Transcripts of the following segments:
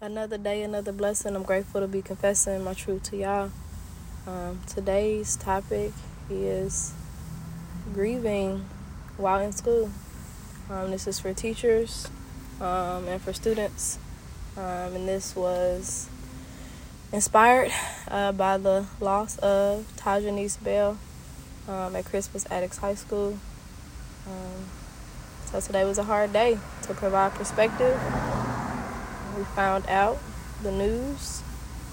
Another day, another blessing. I'm grateful to be confessing my truth to y'all. Um, today's topic is grieving while in school. Um, this is for teachers um, and for students. Um, and this was inspired uh, by the loss of Taujanese Bell um, at Crispus Attucks High School. Um, so today was a hard day to provide perspective we found out the news.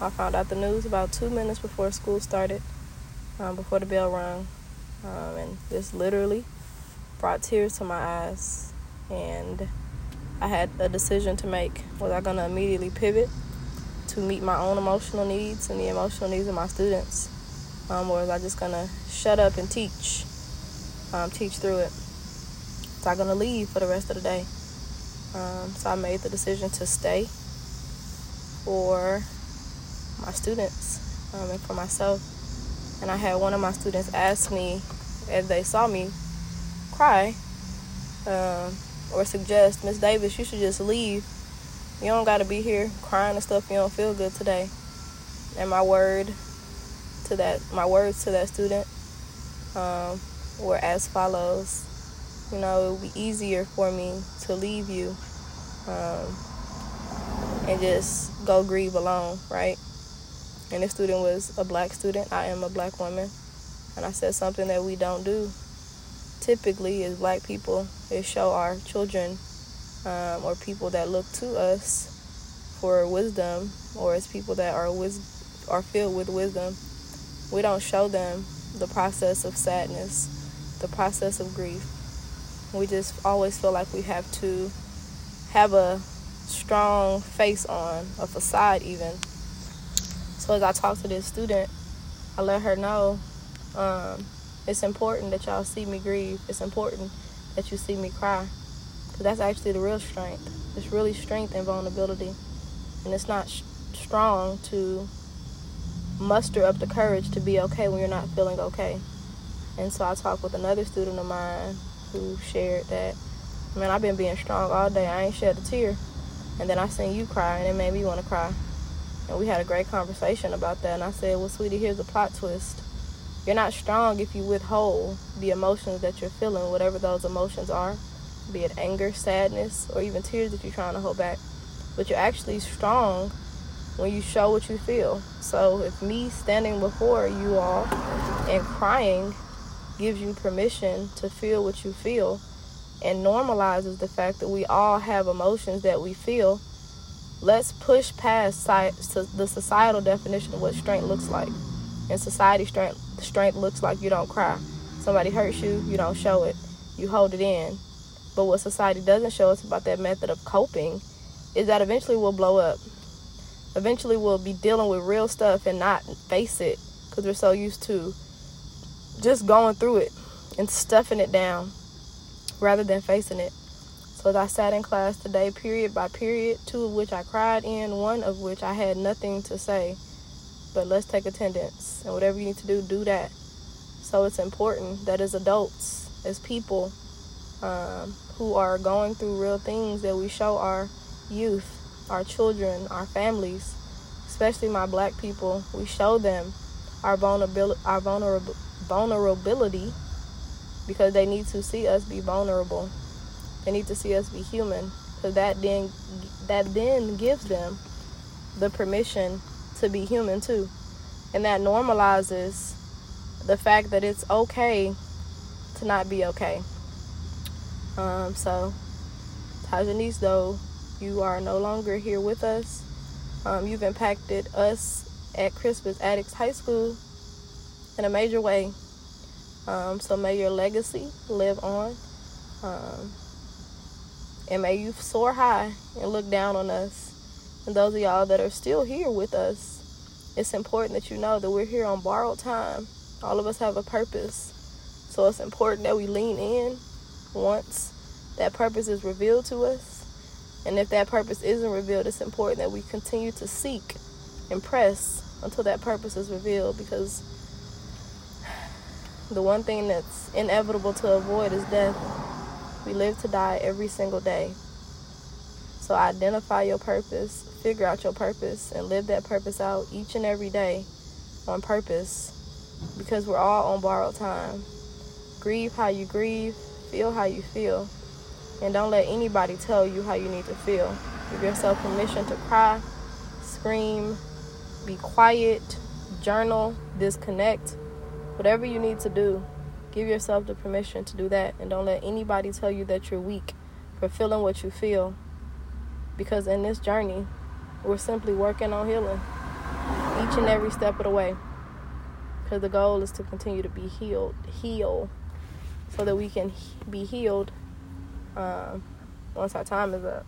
I found out the news about two minutes before school started, um, before the bell rang. Um, and this literally brought tears to my eyes. And I had a decision to make. Was I going to immediately pivot to meet my own emotional needs and the emotional needs of my students? Um, or was I just going to shut up and teach, um, teach through it? Was I going to leave for the rest of the day? Um, so I made the decision to stay for my students um, and for myself. And I had one of my students ask me, as they saw me cry, um, or suggest, Miss Davis, you should just leave. You don't got to be here crying and stuff. You don't feel good today. And my word to that, my words to that student um, were as follows you know, it would be easier for me to leave you um, and just go grieve alone, right? And this student was a black student. I am a black woman. And I said something that we don't do typically as black people is show our children um, or people that look to us for wisdom or as people that are wis- are filled with wisdom. We don't show them the process of sadness, the process of grief we just always feel like we have to have a strong face on, a facade even. So as I talk to this student, I let her know um, it's important that y'all see me grieve. It's important that you see me cry. Because that's actually the real strength. It's really strength and vulnerability. And it's not sh- strong to muster up the courage to be okay when you're not feeling okay. And so I talked with another student of mine who shared that, man, I've been being strong all day. I ain't shed a tear. And then I seen you cry, and it made me want to cry. And we had a great conversation about that. And I said, well, sweetie, here's the plot twist. You're not strong if you withhold the emotions that you're feeling, whatever those emotions are, be it anger, sadness, or even tears that you're trying to hold back. But you're actually strong when you show what you feel. So if me standing before you all and crying gives you permission to feel what you feel and normalizes the fact that we all have emotions that we feel, let's push past the societal definition of what strength looks like. In society, strength strength looks like you don't cry. Somebody hurts you, you don't show it. You hold it in. But what society doesn't show us about that method of coping is that eventually we'll blow up. Eventually we'll be dealing with real stuff and not face it because we're so used to just going through it and stuffing it down rather than facing it. So I sat in class today, period by period, two of which I cried in, one of which I had nothing to say. But let's take attendance. And whatever you need to do, do that. So it's important that as adults, as people um, who are going through real things, that we show our youth, our children, our families, especially my black people, we show them our vulnerability, our vulnerable, vulnerability because they need to see us be vulnerable. They need to see us be human because that then that then gives them the permission to be human too. And that normalizes the fact that it's okay to not be okay. Um, so, Taujanese, though, you are no longer here with us. Um, you've impacted us at Crispus Attucks High School in a major way. Um, so may your legacy live on. Um, and may you soar high and look down on us. And those of y'all that are still here with us, it's important that you know that we're here on borrowed time. All of us have a purpose. So it's important that we lean in once that purpose is revealed to us. And if that purpose isn't revealed, it's important that we continue to seek and press until that purpose is revealed because the one thing that's inevitable to avoid is death. We live to die every single day. So identify your purpose, figure out your purpose, and live that purpose out each and every day on purpose because we're all on borrowed time. Grieve how you grieve, feel how you feel, and don't let anybody tell you how you need to feel. Give yourself permission to cry, scream, be quiet, journal, disconnect, whatever you need to do. Give yourself the permission to do that, and don't let anybody tell you that you're weak for feeling what you feel. Because in this journey, we're simply working on healing each and every step of the way. Because the goal is to continue to be healed, heal, so that we can be healed um, once our time is up.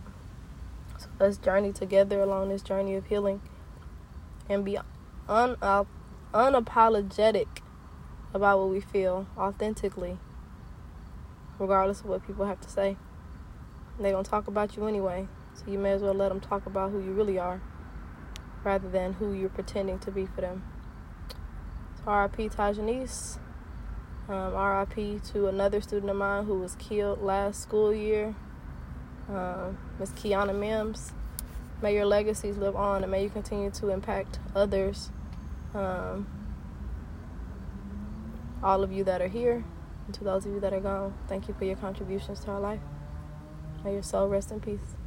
So let's journey together along this journey of healing and be un- unapologetic about what we feel authentically, regardless of what people have to say. They're going to talk about you anyway, so you may as well let them talk about who you really are rather than who you're pretending to be for them. So, RIP Taujanese. Um, RIP to another student of mine who was killed last school year, uh, Miss Kiana Mims. May your legacies live on and may you continue to impact others. Um, all of you that are here, and to those of you that are gone, thank you for your contributions to our life. May your soul rest in peace.